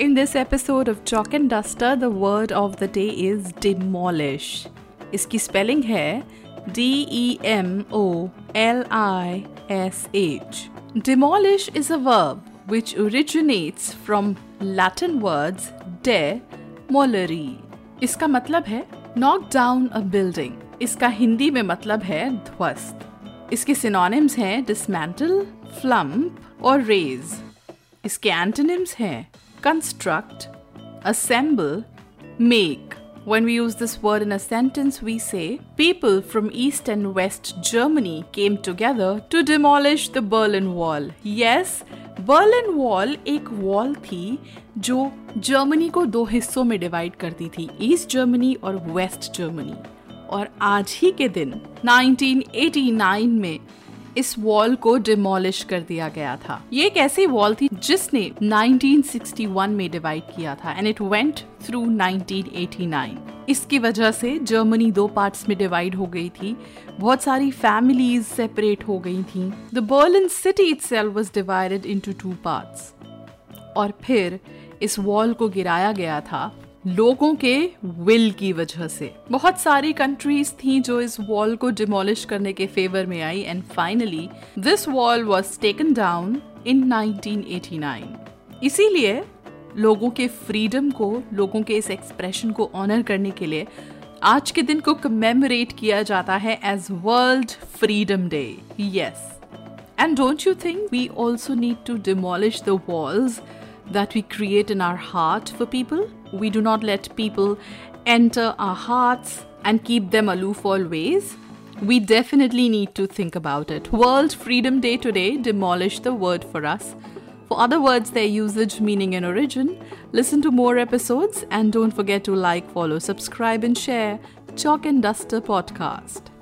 In this episode of Chalk and Duster, the word of the day is demolish. इसकी spelling है D E M O L I S H. Demolish is a verb which originates from Latin words de molere. इसका मतलब है knock down a building. इसका हिंदी में मतलब है ध्वस्त इसके synonyms हैं dismantle, flump और raise. इसके antonyms हैं construct, assemble, make. When we use this word in a sentence, we say people from East and West Germany came together to demolish the Berlin Wall. Yes, Berlin Wall एक wall थी जो Germany को दो हिस्सों में divide करती थी east Germany और वेस्ट जर्मनी और आज ही के दिन 1989 में इस वॉल को डिमोलिश कर दिया गया था। ये एक ऐसी वॉल थी जिसने 1961 में डिवाइड किया था एंड इट वेंट थ्रू 1989 इसकी वजह से जर्मनी दो पार्ट्स में डिवाइड हो गई थी। बहुत सारी फैमिलीज़ सेपरेट हो गई थी। The Berlin city itself was divided into two parts और फिर इस वॉल को गिराया गया था लोगों के विल की वजह से। बहुत सारी कंट्रीज़ थी जो इस वॉल को डिमोलिश करने के फेवर में I and finally this wall was taken down in 1989 इसीलिए लोगों के फ्रीडम को, लोगों के इस एक्सप्रेशन को ऑनर करने के लिए आज के दिन को कमेमोरेट किया जाता है as world freedom day yes and don't you think we also need to demolish the walls that we create in our heart for people? We do not let people enter our hearts and keep them aloof always. We definitely need to think about it. World Freedom Day today demolished the word for us. For other words, their usage, meaning, and origin, listen to more episodes and don't forget to like, follow, subscribe, and share Chalk and Duster podcast.